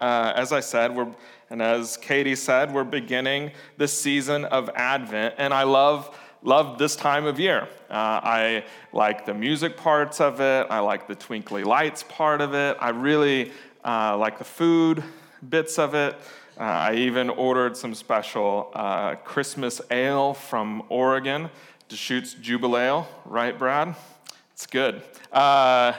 Uh, as I said, we're, and as Katie said, we're beginning this season of Advent, and I love love this time of year. Uh, I like the music parts of it. I like the twinkly lights part of it. I really uh, like the food bits of it. Uh, I even ordered some special uh, Christmas ale from Oregon, Deschutes Jubelale, right, Brad? It's good. Uh,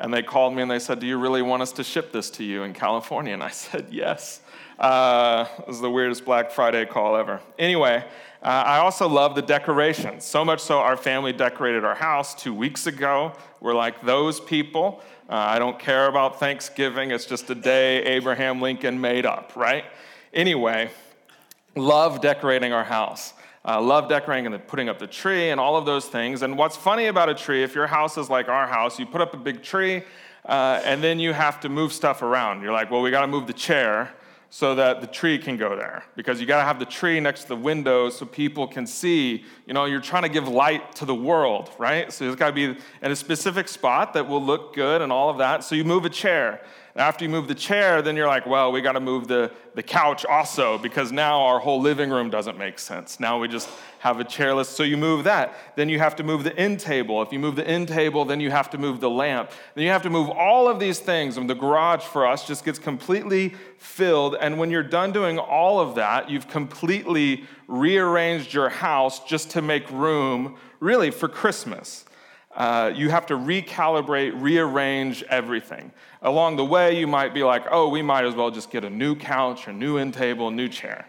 and they called me and they said, Do you really want us to ship this to you in California? And I said, Yes. Uh, it was the weirdest Black Friday call ever. Anyway, uh, I also love the decorations. So much so, our family decorated our house two weeks ago. We're like those people. Uh, I don't care about Thanksgiving, it's just a day Abraham Lincoln made up, right? Anyway, love decorating our house. Uh, love decorating and putting up the tree and all of those things. And what's funny about a tree, if your house is like our house, you put up a big tree uh, and then you have to move stuff around. You're like, well, we got to move the chair so that the tree can go there because you got to have the tree next to the window so people can see you know you're trying to give light to the world right so it's got to be in a specific spot that will look good and all of that so you move a chair and after you move the chair, then you're like, well, we got to move the, the couch also because now our whole living room doesn't make sense. Now we just have a chairless, so you move that. Then you have to move the end table. If you move the end table, then you have to move the lamp. Then you have to move all of these things, and the garage for us just gets completely filled. And when you're done doing all of that, you've completely rearranged your house just to make room, really, for Christmas. Uh, you have to recalibrate, rearrange everything. Along the way, you might be like, oh, we might as well just get a new couch, a new end table, a new chair.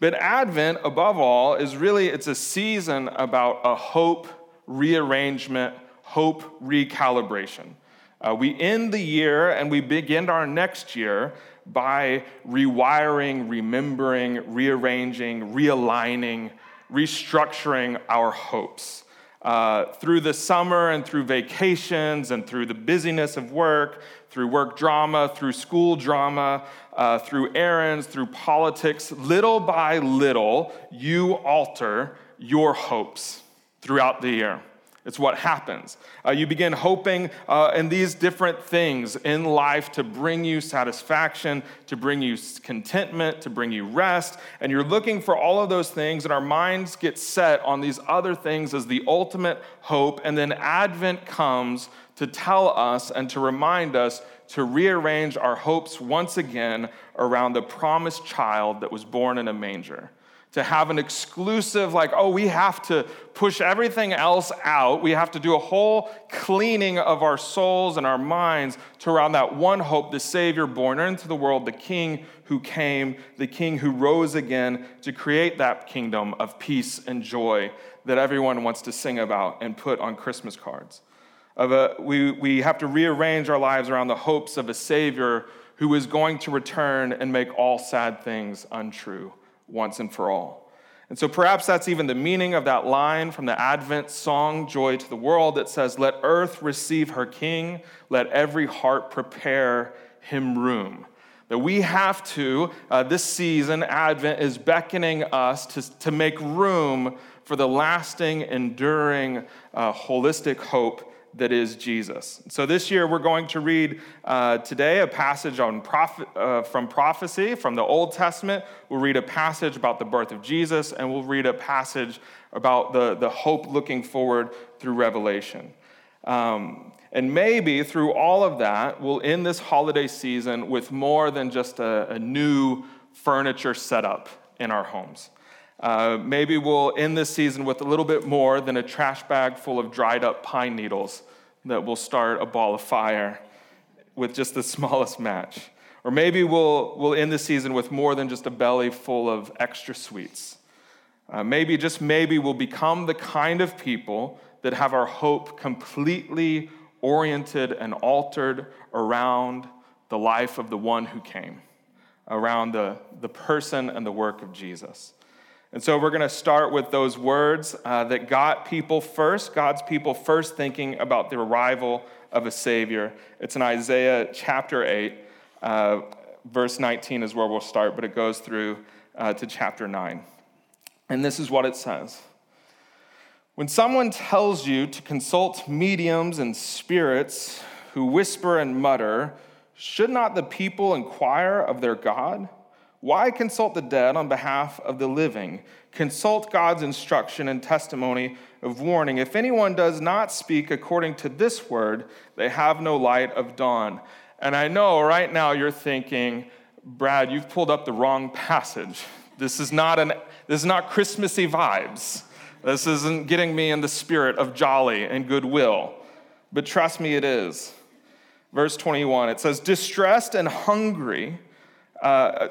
But Advent, above all, is really it's a season about a hope rearrangement, hope recalibration. Uh, we end the year and we begin our next year by rewiring, remembering, rearranging, realigning, restructuring our hopes. Uh, through the summer and through vacations and through the busyness of work, through work drama, through school drama, uh, through errands, through politics, little by little, you alter your hopes throughout the year. It's what happens. Uh, you begin hoping uh, in these different things in life to bring you satisfaction, to bring you contentment, to bring you rest. And you're looking for all of those things, and our minds get set on these other things as the ultimate hope. And then Advent comes to tell us and to remind us to rearrange our hopes once again around the promised child that was born in a manger to have an exclusive, like, oh, we have to push everything else out. We have to do a whole cleaning of our souls and our minds to around that one hope, the Savior born into the world, the King who came, the King who rose again to create that kingdom of peace and joy that everyone wants to sing about and put on Christmas cards. Of a, we, we have to rearrange our lives around the hopes of a Savior who is going to return and make all sad things untrue once and for all. And so perhaps that's even the meaning of that line from the Advent song, Joy to the World, that says, Let earth receive her king, let every heart prepare him room. That we have to, uh, this season, Advent is beckoning us to, to make room for the lasting, enduring, uh, holistic hope that is Jesus. So this year we're going to read uh, today a passage on prophet, uh, from prophecy from the Old Testament. We'll read a passage about the birth of Jesus, and we'll read a passage about the, the hope looking forward through Revelation. Um, and maybe through all of that, we'll end this holiday season with more than just a, a new furniture setup in our homes. Uh, maybe we'll end this season with a little bit more than a trash bag full of dried up pine needles that will start a ball of fire with just the smallest match. Or maybe we'll, we'll end the season with more than just a belly full of extra sweets. Uh, maybe, just maybe, we'll become the kind of people that have our hope completely oriented and altered around the life of the one who came, around the, the person and the work of Jesus. And so we're going to start with those words uh, that got people first, God's people first thinking about the arrival of a Savior. It's in Isaiah chapter 8, uh, verse 19 is where we'll start, but it goes through uh, to chapter 9. And this is what it says When someone tells you to consult mediums and spirits who whisper and mutter, Should not the people inquire of their God? Why consult the dead on behalf of the living? Consult God's instruction and testimony of warning. If anyone does not speak according to this word, they have no light of dawn. And I know right now you're thinking, Brad, you've pulled up the wrong passage. This is not an this is not Christmassy vibes. This isn't getting me in the spirit of jolly and goodwill. But trust me, it is verse 21. It says, Distressed and hungry, uh,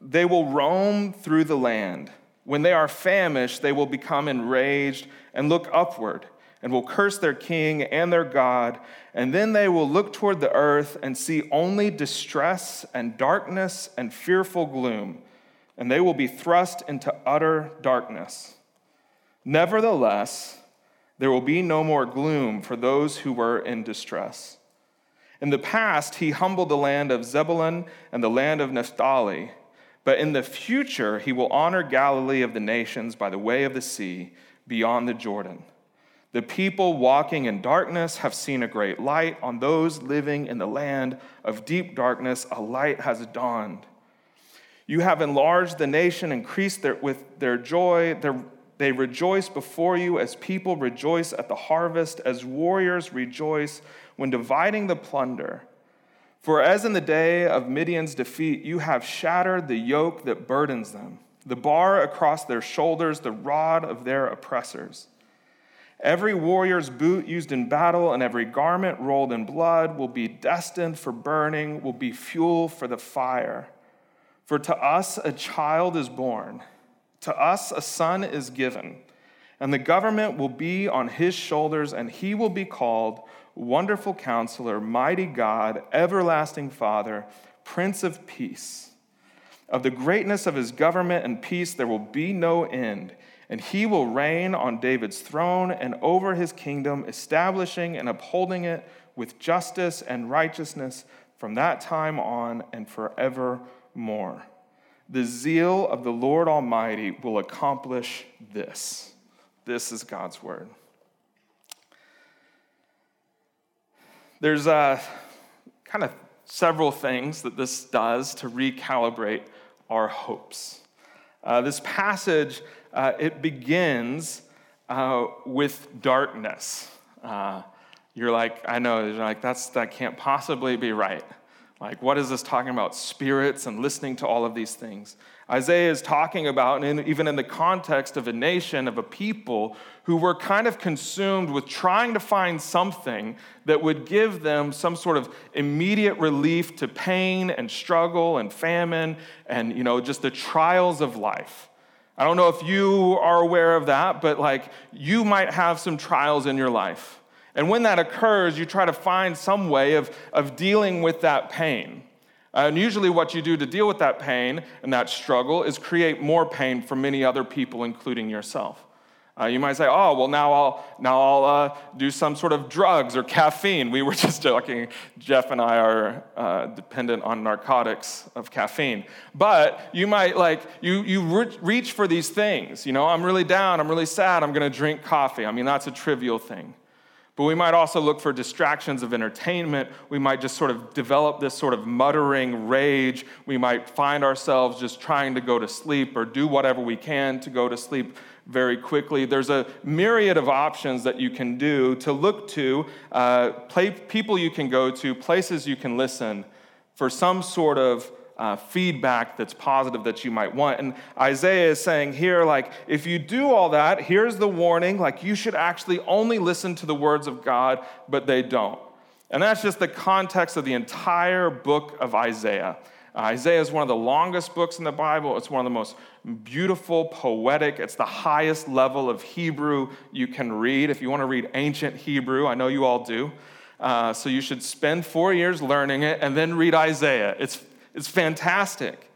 they will roam through the land. When they are famished, they will become enraged and look upward and will curse their king and their God. And then they will look toward the earth and see only distress and darkness and fearful gloom, and they will be thrust into utter darkness. Nevertheless, there will be no more gloom for those who were in distress. In the past, he humbled the land of Zebulun and the land of Naphtali, but in the future, he will honor Galilee of the nations by the way of the sea beyond the Jordan. The people walking in darkness have seen a great light. On those living in the land of deep darkness, a light has dawned. You have enlarged the nation, increased their, with their joy. Their, they rejoice before you as people rejoice at the harvest, as warriors rejoice when dividing the plunder. For as in the day of Midian's defeat, you have shattered the yoke that burdens them, the bar across their shoulders, the rod of their oppressors. Every warrior's boot used in battle and every garment rolled in blood will be destined for burning, will be fuel for the fire. For to us a child is born, to us a son is given, and the government will be on his shoulders, and he will be called Wonderful Counselor, Mighty God, Everlasting Father, Prince of Peace. Of the greatness of his government and peace there will be no end, and he will reign on David's throne and over his kingdom, establishing and upholding it with justice and righteousness from that time on and forevermore. The zeal of the Lord Almighty will accomplish this. This is God's word. There's uh, kind of several things that this does to recalibrate our hopes. Uh, this passage, uh, it begins uh, with darkness. Uh, you're like, I know, you're like, that's, that can't possibly be right. Like, what is this talking about? Spirits and listening to all of these things. Isaiah is talking about, and even in the context of a nation, of a people who were kind of consumed with trying to find something that would give them some sort of immediate relief to pain and struggle and famine and, you know, just the trials of life. I don't know if you are aware of that, but like you might have some trials in your life. And when that occurs, you try to find some way of, of dealing with that pain. And usually, what you do to deal with that pain and that struggle is create more pain for many other people, including yourself. Uh, you might say, "Oh, well, now I'll now I'll uh, do some sort of drugs or caffeine." We were just joking. Jeff and I are uh, dependent on narcotics of caffeine, but you might like you you re- reach for these things. You know, I'm really down. I'm really sad. I'm going to drink coffee. I mean, that's a trivial thing. But we might also look for distractions of entertainment. We might just sort of develop this sort of muttering rage. We might find ourselves just trying to go to sleep or do whatever we can to go to sleep very quickly. There's a myriad of options that you can do to look to, uh, play, people you can go to, places you can listen for some sort of uh, feedback that's positive that you might want. And Isaiah is saying here, like, if you do all that, here's the warning like, you should actually only listen to the words of God, but they don't. And that's just the context of the entire book of Isaiah. Isaiah is one of the longest books in the Bible. It's one of the most beautiful, poetic. It's the highest level of Hebrew you can read. If you want to read ancient Hebrew, I know you all do. Uh, so you should spend four years learning it and then read Isaiah. It's it's fantastic.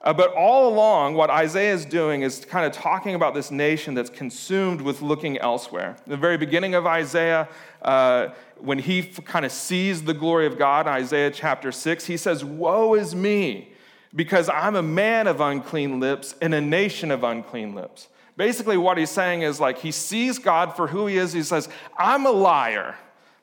Uh, but all along, what Isaiah is doing is kind of talking about this nation that's consumed with looking elsewhere. The very beginning of Isaiah, uh, when he f- kind of sees the glory of God Isaiah chapter 6, he says, Woe is me, because I'm a man of unclean lips and a nation of unclean lips. Basically, what he's saying is like he sees God for who he is. He says, I'm a liar.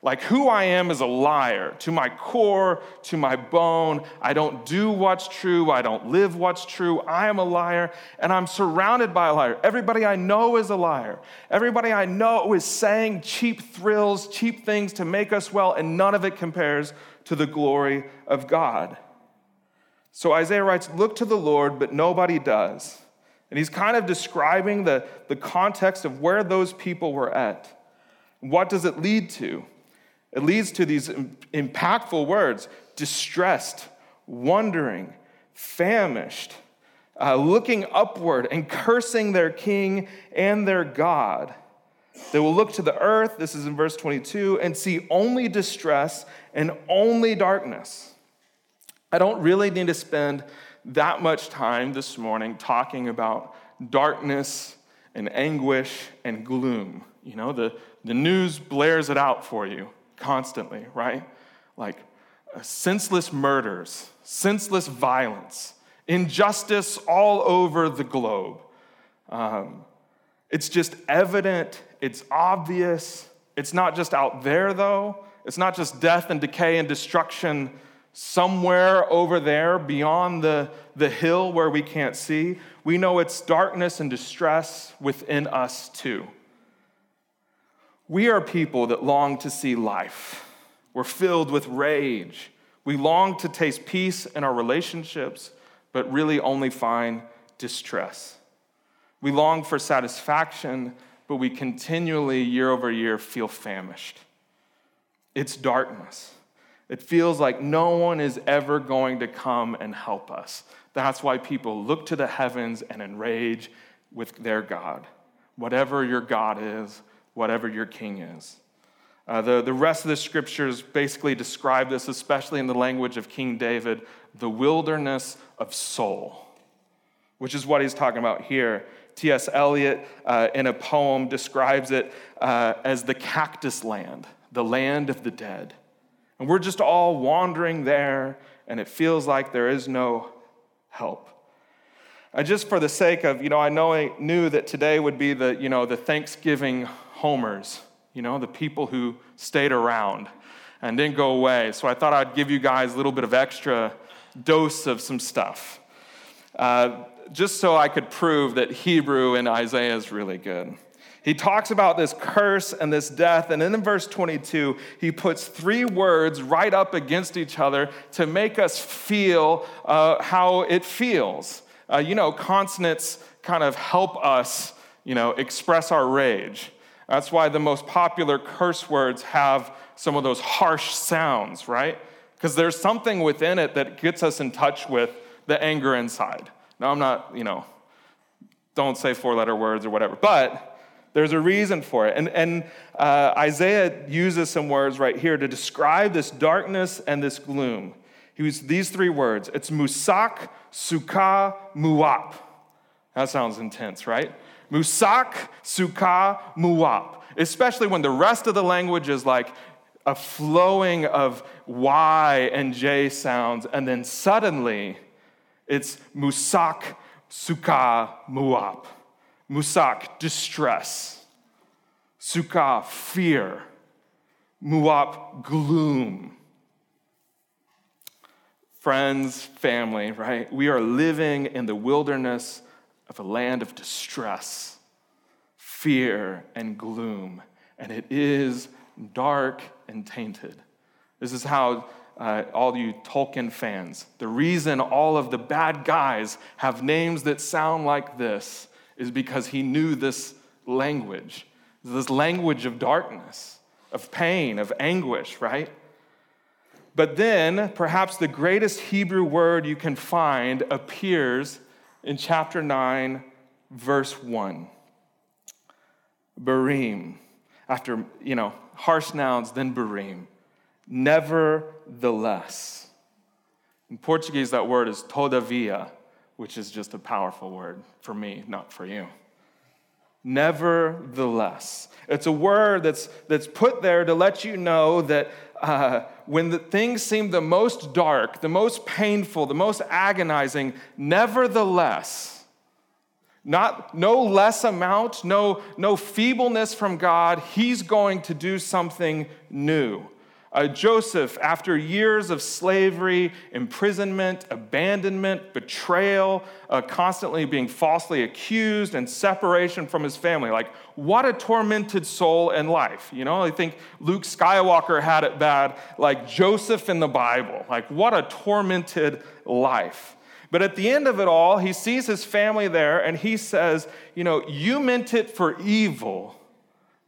Like who I am is a liar to my core, to my bone. I don't do what's true. I don't live what's true. I am a liar and I'm surrounded by a liar. Everybody I know is a liar. Everybody I know is saying cheap thrills, cheap things to make us well, and none of it compares to the glory of God. So Isaiah writes, Look to the Lord, but nobody does. And he's kind of describing the, the context of where those people were at. What does it lead to? It leads to these impactful words distressed, wondering, famished, uh, looking upward and cursing their king and their God. They will look to the earth, this is in verse 22, and see only distress and only darkness. I don't really need to spend that much time this morning talking about darkness and anguish and gloom. You know, the, the news blares it out for you constantly, right? Like uh, senseless murders, senseless violence, injustice all over the globe. Um, it's just evident, it's obvious. It's not just out there, though. It's not just death and decay and destruction somewhere over there beyond the, the hill where we can't see. We know it's darkness and distress within us, too. We are people that long to see life. We're filled with rage. We long to taste peace in our relationships, but really only find distress. We long for satisfaction, but we continually, year over year, feel famished. It's darkness. It feels like no one is ever going to come and help us. That's why people look to the heavens and enrage with their God. Whatever your God is, whatever your king is. Uh, the, the rest of the scriptures basically describe this, especially in the language of King David, the wilderness of soul, which is what he's talking about here. T.S. Eliot, uh, in a poem, describes it uh, as the cactus land, the land of the dead. And we're just all wandering there, and it feels like there is no help. I just for the sake of, you know, I know I knew that today would be the, you know, the Thanksgiving homers, you know, the people who stayed around and didn't go away. So I thought I'd give you guys a little bit of extra dose of some stuff. Uh, just so I could prove that Hebrew in Isaiah is really good. He talks about this curse and this death, and then in verse 22, he puts three words right up against each other to make us feel uh, how it feels. Uh, you know, consonants kind of help us, you know, express our rage. That's why the most popular curse words have some of those harsh sounds, right? Because there's something within it that gets us in touch with the anger inside. Now, I'm not, you know, don't say four letter words or whatever, but there's a reason for it. And, and uh, Isaiah uses some words right here to describe this darkness and this gloom. He uses these three words it's musak, sukkah, muap. That sounds intense, right? Musak, Sukkah, Muap. Especially when the rest of the language is like a flowing of Y and J sounds, and then suddenly it's Musak, Sukkah, Muap. Musak, distress. Sukkah, fear. Muap, gloom. Friends, family, right? We are living in the wilderness of a land of distress, fear, and gloom. And it is dark and tainted. This is how uh, all you Tolkien fans, the reason all of the bad guys have names that sound like this is because he knew this language, this language of darkness, of pain, of anguish, right? But then, perhaps the greatest Hebrew word you can find appears in chapter 9, verse 1. Barim, after, you know, harsh nouns, then Barim. Nevertheless. In Portuguese, that word is todavia, which is just a powerful word for me, not for you. Nevertheless. It's a word that's, that's put there to let you know that uh, when the things seem the most dark, the most painful, the most agonizing, nevertheless, Not no less amount, no, no feebleness from God. He's going to do something new. Uh, Joseph, after years of slavery, imprisonment, abandonment, betrayal, uh, constantly being falsely accused, and separation from his family, like what a tormented soul in life. You know, I think Luke Skywalker had it bad, like Joseph in the Bible. Like what a tormented life. But at the end of it all, he sees his family there and he says, You know, you meant it for evil.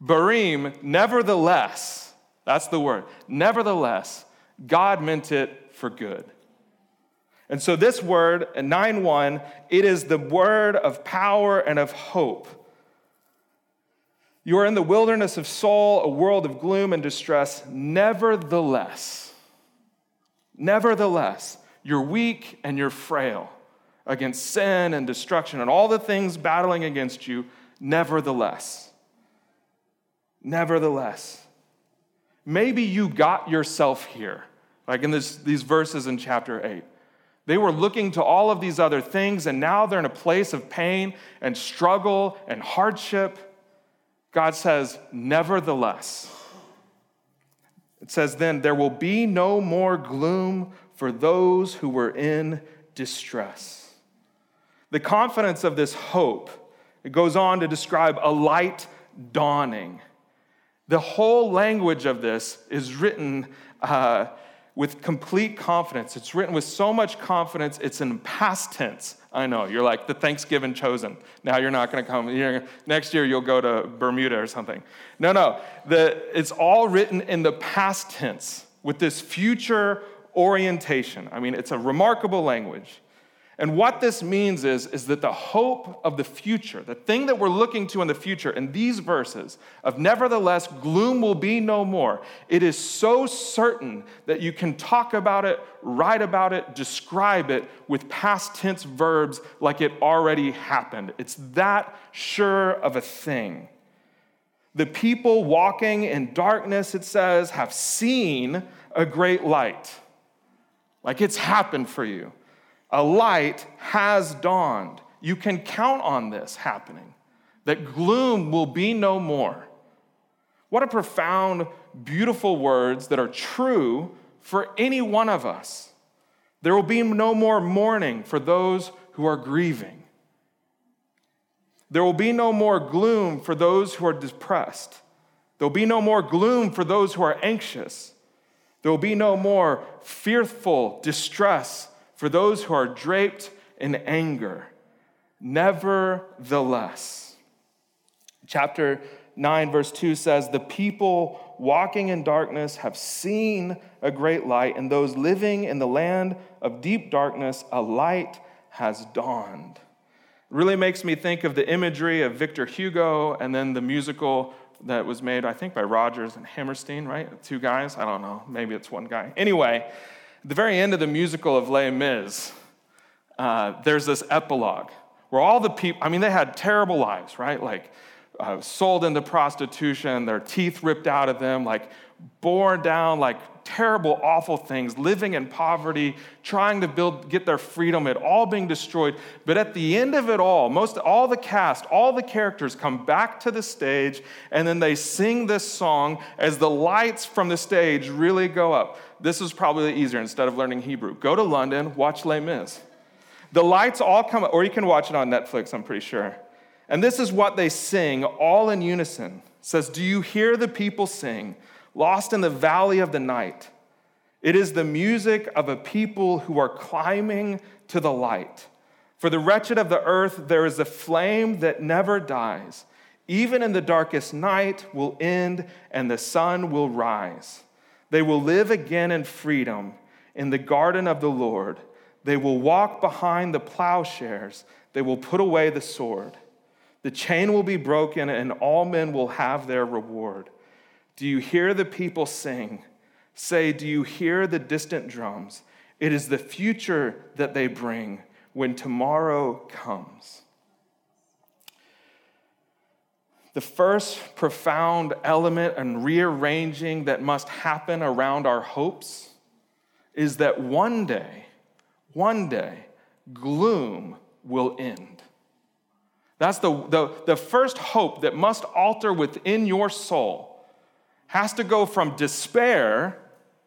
Barim, nevertheless that's the word. Nevertheless, God meant it for good. And so this word, 9 1, it is the word of power and of hope. You are in the wilderness of soul, a world of gloom and distress. Nevertheless, nevertheless, you're weak and you're frail against sin and destruction and all the things battling against you. Nevertheless, nevertheless, Maybe you got yourself here, like in this, these verses in chapter 8. They were looking to all of these other things, and now they're in a place of pain and struggle and hardship. God says, Nevertheless, it says, Then there will be no more gloom for those who were in distress. The confidence of this hope, it goes on to describe a light dawning. The whole language of this is written uh, with complete confidence. It's written with so much confidence, it's in past tense. I know, you're like the Thanksgiving chosen. Now you're not going to come. You're, next year you'll go to Bermuda or something. No, no. The, it's all written in the past tense with this future orientation. I mean, it's a remarkable language. And what this means is, is that the hope of the future, the thing that we're looking to in the future, in these verses, of nevertheless, gloom will be no more, it is so certain that you can talk about it, write about it, describe it with past tense verbs like it already happened. It's that sure of a thing. The people walking in darkness, it says, have seen a great light. Like it's happened for you. A light has dawned. You can count on this happening, that gloom will be no more. What a profound, beautiful words that are true for any one of us. There will be no more mourning for those who are grieving. There will be no more gloom for those who are depressed. There will be no more gloom for those who are anxious. There will be no more fearful distress for those who are draped in anger. Nevertheless, chapter 9, verse 2 says, The people walking in darkness have seen a great light, and those living in the land of deep darkness, a light has dawned. It really makes me think of the imagery of Victor Hugo and then the musical that was made, I think, by Rodgers and Hammerstein, right? Two guys? I don't know. Maybe it's one guy. Anyway, the very end of the musical of Les Mis, uh, there's this epilogue where all the people, I mean, they had terrible lives, right? Like uh, sold into prostitution, their teeth ripped out of them, like born down, like terrible, awful things, living in poverty, trying to build, get their freedom, it all being destroyed. But at the end of it all, most all the cast, all the characters come back to the stage, and then they sing this song as the lights from the stage really go up. This is probably easier instead of learning Hebrew. Go to London, watch Les Mis. The lights all come or you can watch it on Netflix, I'm pretty sure. And this is what they sing all in unison. It says, Do you hear the people sing? lost in the valley of the night. It is the music of a people who are climbing to the light. For the wretched of the earth, there is a flame that never dies. Even in the darkest night will end and the sun will rise. They will live again in freedom in the garden of the Lord. They will walk behind the plowshares. They will put away the sword. The chain will be broken, and all men will have their reward. Do you hear the people sing? Say, do you hear the distant drums? It is the future that they bring when tomorrow comes. The first profound element and rearranging that must happen around our hopes is that one day, one day, gloom will end. That's the, the, the first hope that must alter within your soul. Has to go from despair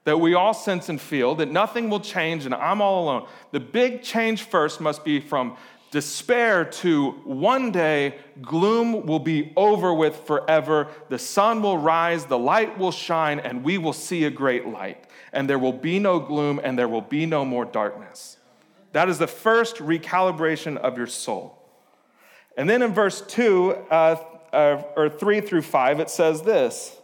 that we all sense and feel, that nothing will change and I'm all alone. The big change first must be from despair to one day gloom will be over with forever. The sun will rise, the light will shine, and we will see a great light. And there will be no gloom and there will be no more darkness. That is the first recalibration of your soul. And then in verse 2, uh, uh, or 3 through 5, it says this.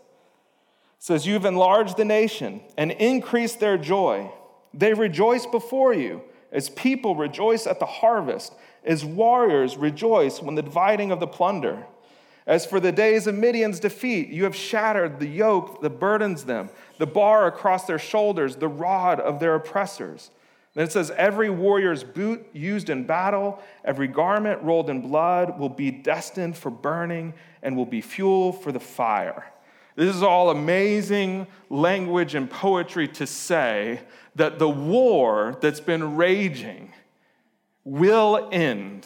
Says, You've enlarged the nation and increased their joy. They rejoice before you, as people rejoice at the harvest, as warriors rejoice when the dividing of the plunder. As for the days of Midian's defeat, you have shattered the yoke that burdens them, the bar across their shoulders, the rod of their oppressors. Then it says, Every warrior's boot used in battle, every garment rolled in blood will be destined for burning and will be fuel for the fire. This is all amazing language and poetry to say that the war that's been raging will end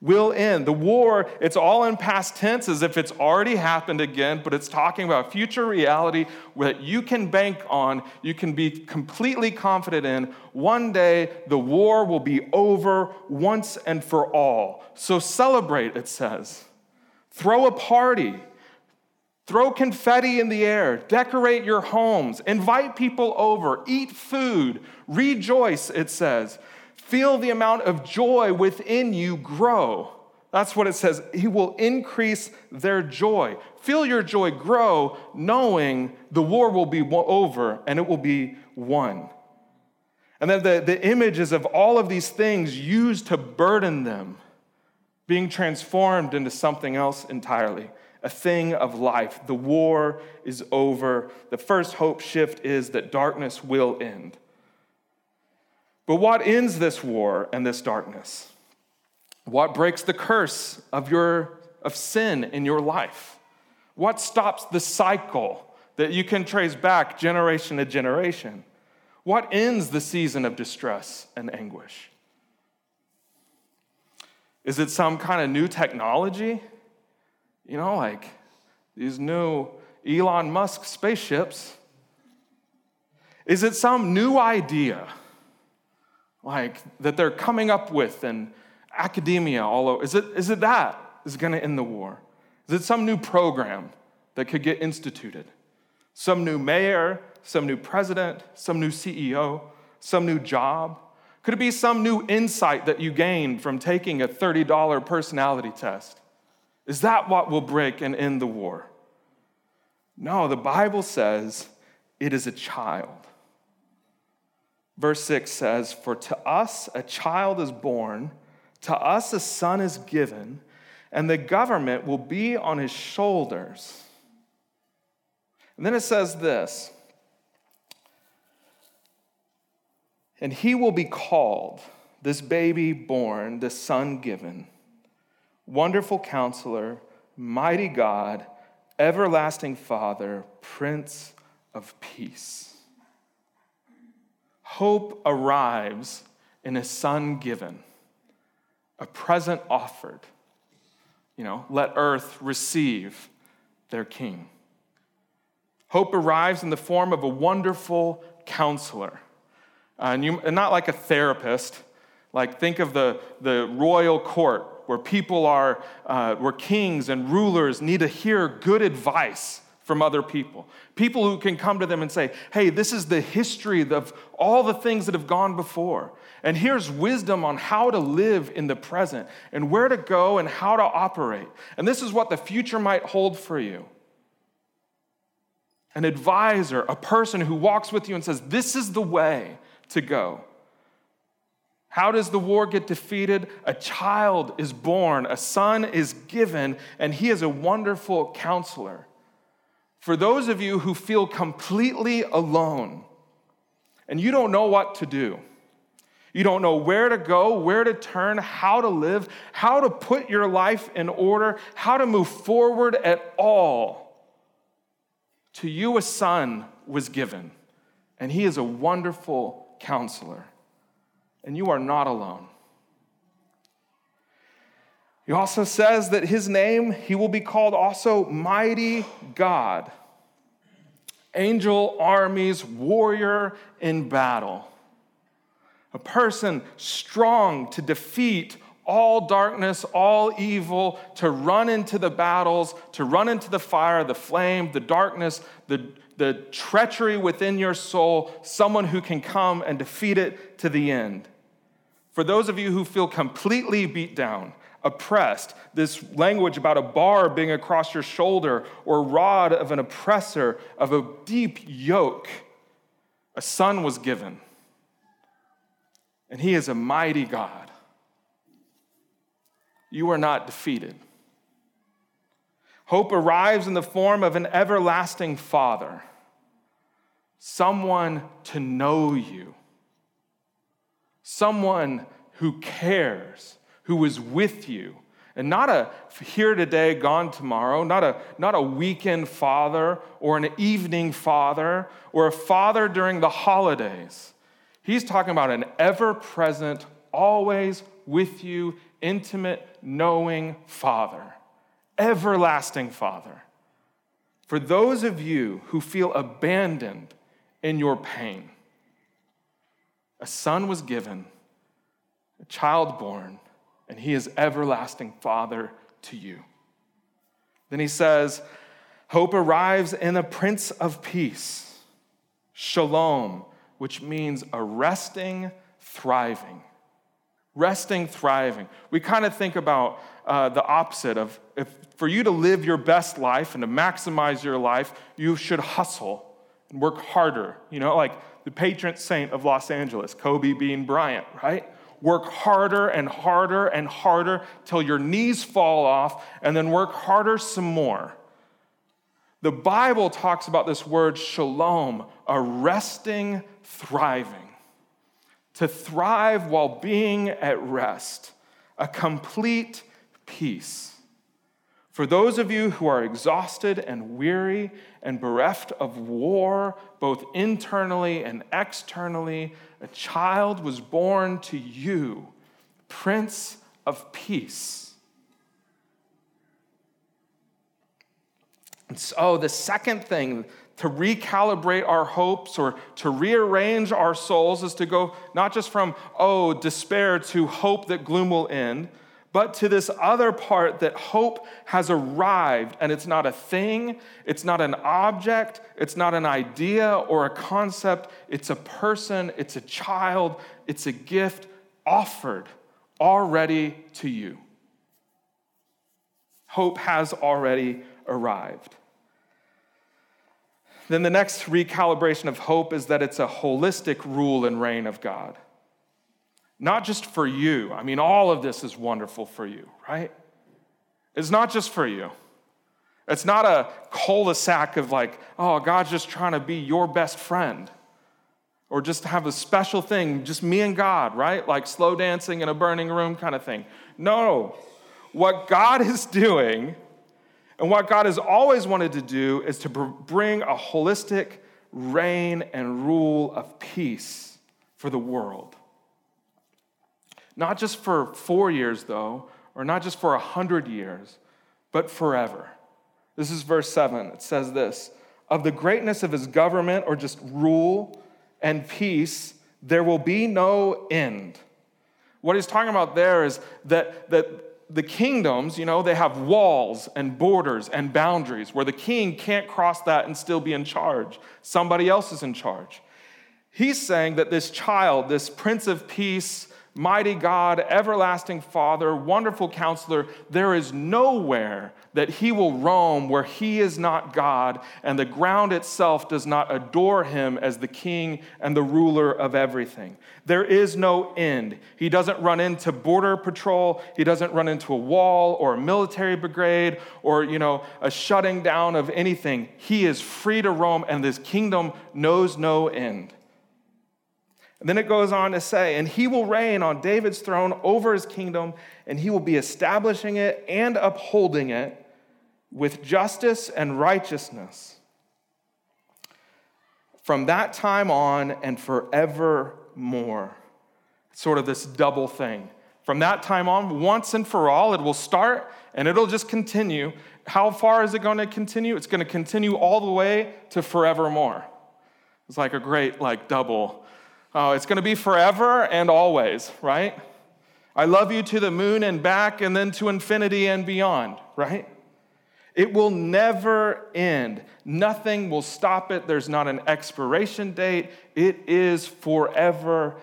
will end. The war, it's all in past tense as if it's already happened again, but it's talking about future reality that you can bank on, you can be completely confident in. One day, the war will be over once and for all. So celebrate, it says. Throw a party. Throw confetti in the air, decorate your homes, invite people over, eat food, rejoice, it says. Feel the amount of joy within you grow. That's what it says. He will increase their joy. Feel your joy grow, knowing the war will be over and it will be won. And then the, the images of all of these things used to burden them being transformed into something else entirely, a thing of life. The war is over. The first hope shift is that darkness will end. But what ends this war and this darkness? What breaks the curse of, your, of sin in your life? What stops the cycle that you can trace back generation to generation? What ends the season of distress and anguish? Is it some kind of new technology? You know, like these new Elon Musk spaceships? Is it some new idea? Like that they're coming up with and academia all over. Is it, is it that is going to end the war? Is it some new program that could get instituted? Some new mayor, some new president, some new CEO, some new job? Could it be some new insight that you gained from taking a $30 personality test? Is that what will break and end the war? No, the Bible says it is a child. Verse 6 says, For to us a child is born, to us a son is given, and the government will be on his shoulders. And then it says this And he will be called, this baby born, the son given, Wonderful Counselor, Mighty God, Everlasting Father, Prince of Peace. Hope arrives in a son given, a present offered. You know, let earth receive their king. Hope arrives in the form of a wonderful counselor. Uh, and, you, and not like a therapist, like think of the, the royal court where people are, uh, where kings and rulers need to hear good advice from other people. People who can come to them and say, hey, this is the history of all the things that have gone before. And here's wisdom on how to live in the present and where to go and how to operate. And this is what the future might hold for you. An advisor, a person who walks with you and says, This is the way to go. How does the war get defeated? A child is born, a son is given, and he is a wonderful counselor. For those of you who feel completely alone and you don't know what to do, you don't know where to go, where to turn, how to live, how to put your life in order, how to move forward at all. To you, a son was given, and he is a wonderful counselor, and you are not alone. He also says that his name, he will be called also Mighty God, angel armies, warrior in battle, a person strong to defeat all darkness, all evil, to run into the battles, to run into the fire, the flame, the darkness, the, the treachery within your soul, someone who can come and defeat it to the end. For those of you who feel completely beat down, oppressed, this language about a bar being across your shoulder or rod of an oppressor, of a deep yoke, a son was given. And he is a mighty God you are not defeated. Hope arrives in the form of an everlasting Father, someone to know you, someone who cares, who is with you. And not a here today, gone tomorrow, not a, not a weekend father or an evening father or a father during the holidays. He's talking about an ever present, always with you intimate, knowing Father, everlasting Father. For those of you who feel abandoned in your pain, a son was given, a child born, and he is everlasting Father to you. Then he says, Hope arrives in the Prince of Peace, Shalom, which means a resting, thriving resting, thriving. We kind of think about uh, the opposite of if for you to live your best life and to maximize your life, you should hustle and work harder. You know, like the patron saint of Los Angeles, Kobe Bean Bryant, right? Work harder and harder and harder till your knees fall off, and then work harder some more. The Bible talks about this word shalom, a resting, thriving to thrive while being at rest, a complete peace. For those of you who are exhausted and weary and bereft of war, both internally and externally, a child was born to you, Prince of Peace. And so, oh, the second thing to recalibrate our hopes or to rearrange our souls is to go not just from, oh, despair to hope that gloom will end, but to this other part that hope has arrived and it's not a thing, it's not an object, it's not an idea or a concept, it's a person, it's a child, it's a gift offered already to you. Hope has already arrived. Then the next recalibration of hope is that it's a holistic rule and reign of God. Not just for you. I mean, all of this is wonderful for you, right? It's not just for you. It's not a cul de sac of like, oh, God's just trying to be your best friend. Or just have a special thing, just me and God, right? Like slow dancing in a burning room kind of thing. No. What God is doing and what God has always wanted to do is to bring a holistic reign and rule of peace for the world. Not just for four years, though, or not just for a hundred years, but forever. This is verse seven. It says this Of the greatness of his government, or just rule and peace, there will be no end. What he's talking about there is that, that the kingdoms, you know, they have walls and borders and boundaries where the king can't cross that and still be in charge. Somebody else is in charge. He's saying that this child, this Prince of Peace, mighty God, everlasting Father, wonderful counselor, there is nowhere that he will roam where he is not God, and the ground itself does not adore him as the king and the ruler of everything. There is no end. He doesn't run into border patrol, he doesn't run into a wall or a military brigade or, you know, a shutting down of anything. He is free to roam, and this kingdom knows no end. And then it goes on to say, and he will reign on David's throne over his kingdom, and he will be establishing it and upholding it with justice and righteousness from that time on and forevermore. Sort of this double thing From that time on, once and for all, it will start and it'll just continue. How far is it going to continue? It's going to continue all the way to forevermore. It's like a great, like, double. Oh, it's going to be forever and always, right? I love you to the moon and back and then to infinity and beyond, right? It will never end. Nothing will stop it. There's not an expiration date. It is forever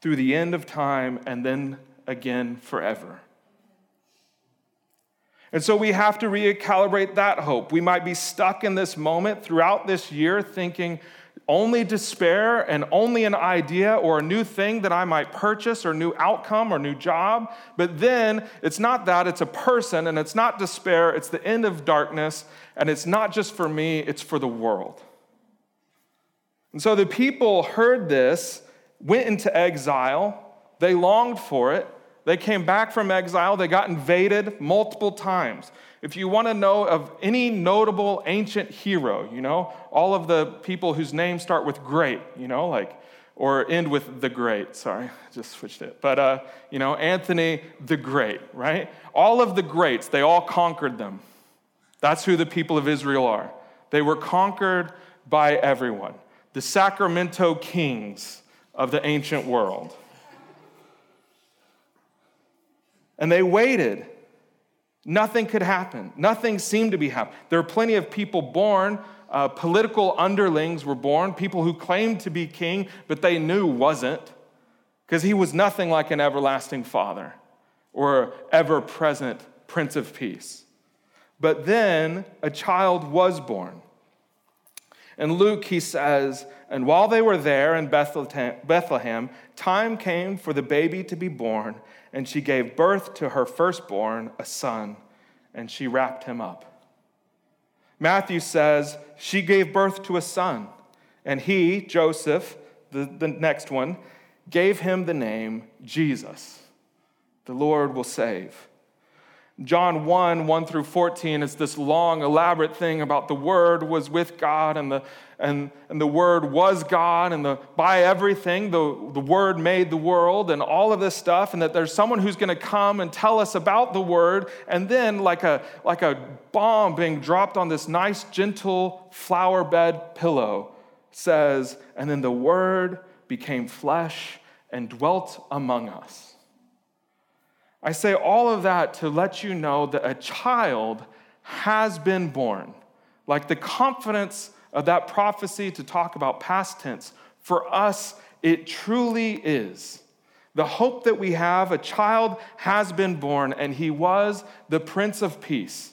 through the end of time and then again forever. And so we have to recalibrate that hope. We might be stuck in this moment throughout this year thinking, only despair and only an idea or a new thing that I might purchase or new outcome or new job. But then it's not that, it's a person and it's not despair, it's the end of darkness and it's not just for me, it's for the world. And so the people heard this, went into exile, they longed for it. They came back from exile, they got invaded multiple times. If you want to know of any notable ancient hero, you know, all of the people whose names start with great, you know, like, or end with the great, sorry, just switched it. But, uh, you know, Anthony the Great, right? All of the greats, they all conquered them. That's who the people of Israel are. They were conquered by everyone. The Sacramento kings of the ancient world. And they waited Nothing could happen. Nothing seemed to be happening. There are plenty of people born, uh, political underlings were born, people who claimed to be king, but they knew wasn't, because he was nothing like an everlasting father or ever present Prince of Peace. But then a child was born. In Luke, he says, And while they were there in Bethlehem, time came for the baby to be born and she gave birth to her firstborn, a son, and she wrapped him up. Matthew says she gave birth to a son, and he, Joseph, the, the next one, gave him the name Jesus. The Lord will save. John 1, 1 through 14 is this long, elaborate thing about the Word was with God and the, and, and the Word was God and the, by everything, the, the Word made the world and all of this stuff, and that there's someone who's going to come and tell us about the Word, and then, like a, like a bomb being dropped on this nice, gentle flower bed pillow, says, and then the Word became flesh and dwelt among us. I say all of that to let you know that a child has been born. Like the confidence of that prophecy to talk about past tense, for us, it truly is. The hope that we have, a child has been born, and he was the Prince of Peace.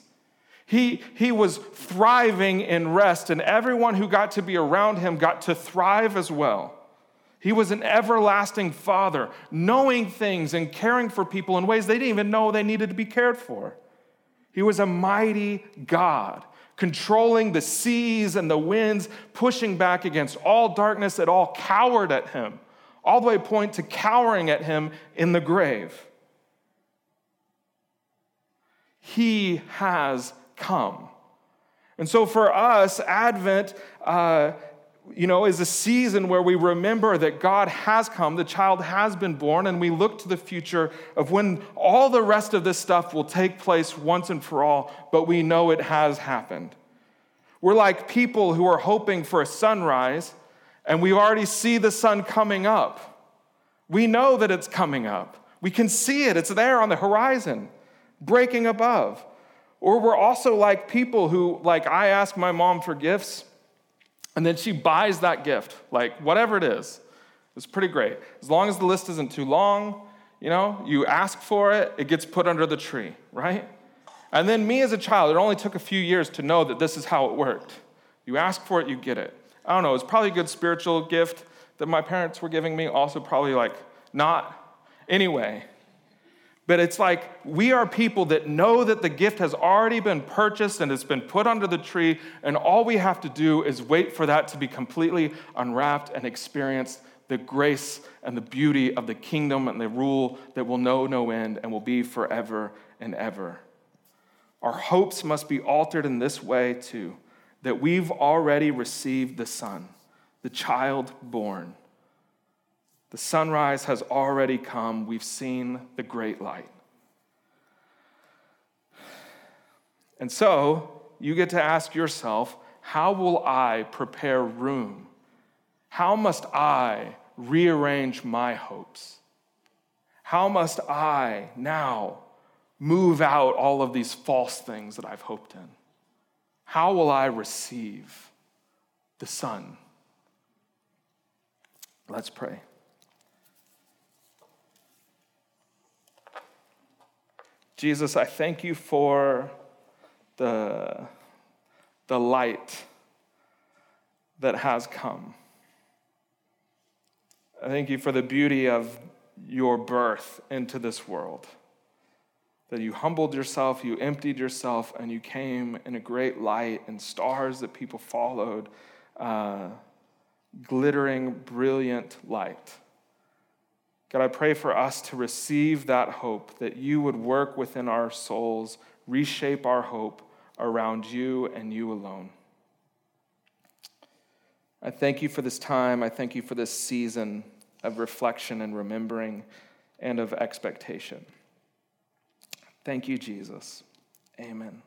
He, he was thriving in rest, and everyone who got to be around him got to thrive as well. He was an everlasting father, knowing things and caring for people in ways they didn't even know they needed to be cared for. He was a mighty God, controlling the seas and the winds, pushing back against all darkness that all cowered at him, all the way point to cowering at him in the grave. He has come. And so for us, Advent uh, you know, is a season where we remember that God has come, the child has been born, and we look to the future of when all the rest of this stuff will take place once and for all, but we know it has happened. We're like people who are hoping for a sunrise, and we already see the sun coming up. We know that it's coming up. We can see it, it's there on the horizon, breaking above. Or we're also like people who, like, I ask my mom for gifts and then she buys that gift, like whatever it is. It's pretty great. As long as the list isn't too long, you know, you ask for it, it gets put under the tree, right? And then me as a child, it only took a few years to know that this is how it worked. You ask for it, you get it. I don't know, it's probably a good spiritual gift that my parents were giving me, also probably like not. Anyway, but it's like we are people that know that the gift has already been purchased and it's been put under the tree, and all we have to do is wait for that to be completely unwrapped and experience the grace and the beauty of the kingdom and the rule that will know no end and will be forever and ever. Our hopes must be altered in this way too that we've already received the Son, the child born. The sunrise has already come. We've seen the great light. And so, you get to ask yourself how will I prepare room? How must I rearrange my hopes? How must I now move out all of these false things that I've hoped in? How will I receive the sun? Let's pray. Jesus, I thank you for the, the light that has come. I thank you for the beauty of your birth into this world. That you humbled yourself, you emptied yourself, and you came in a great light and stars that people followed, uh, glittering, brilliant light. God, I pray for us to receive that hope, that you would work within our souls, reshape our hope around you and you alone. I thank you for this time. I thank you for this season of reflection and remembering and of expectation. Thank you, Jesus. Amen.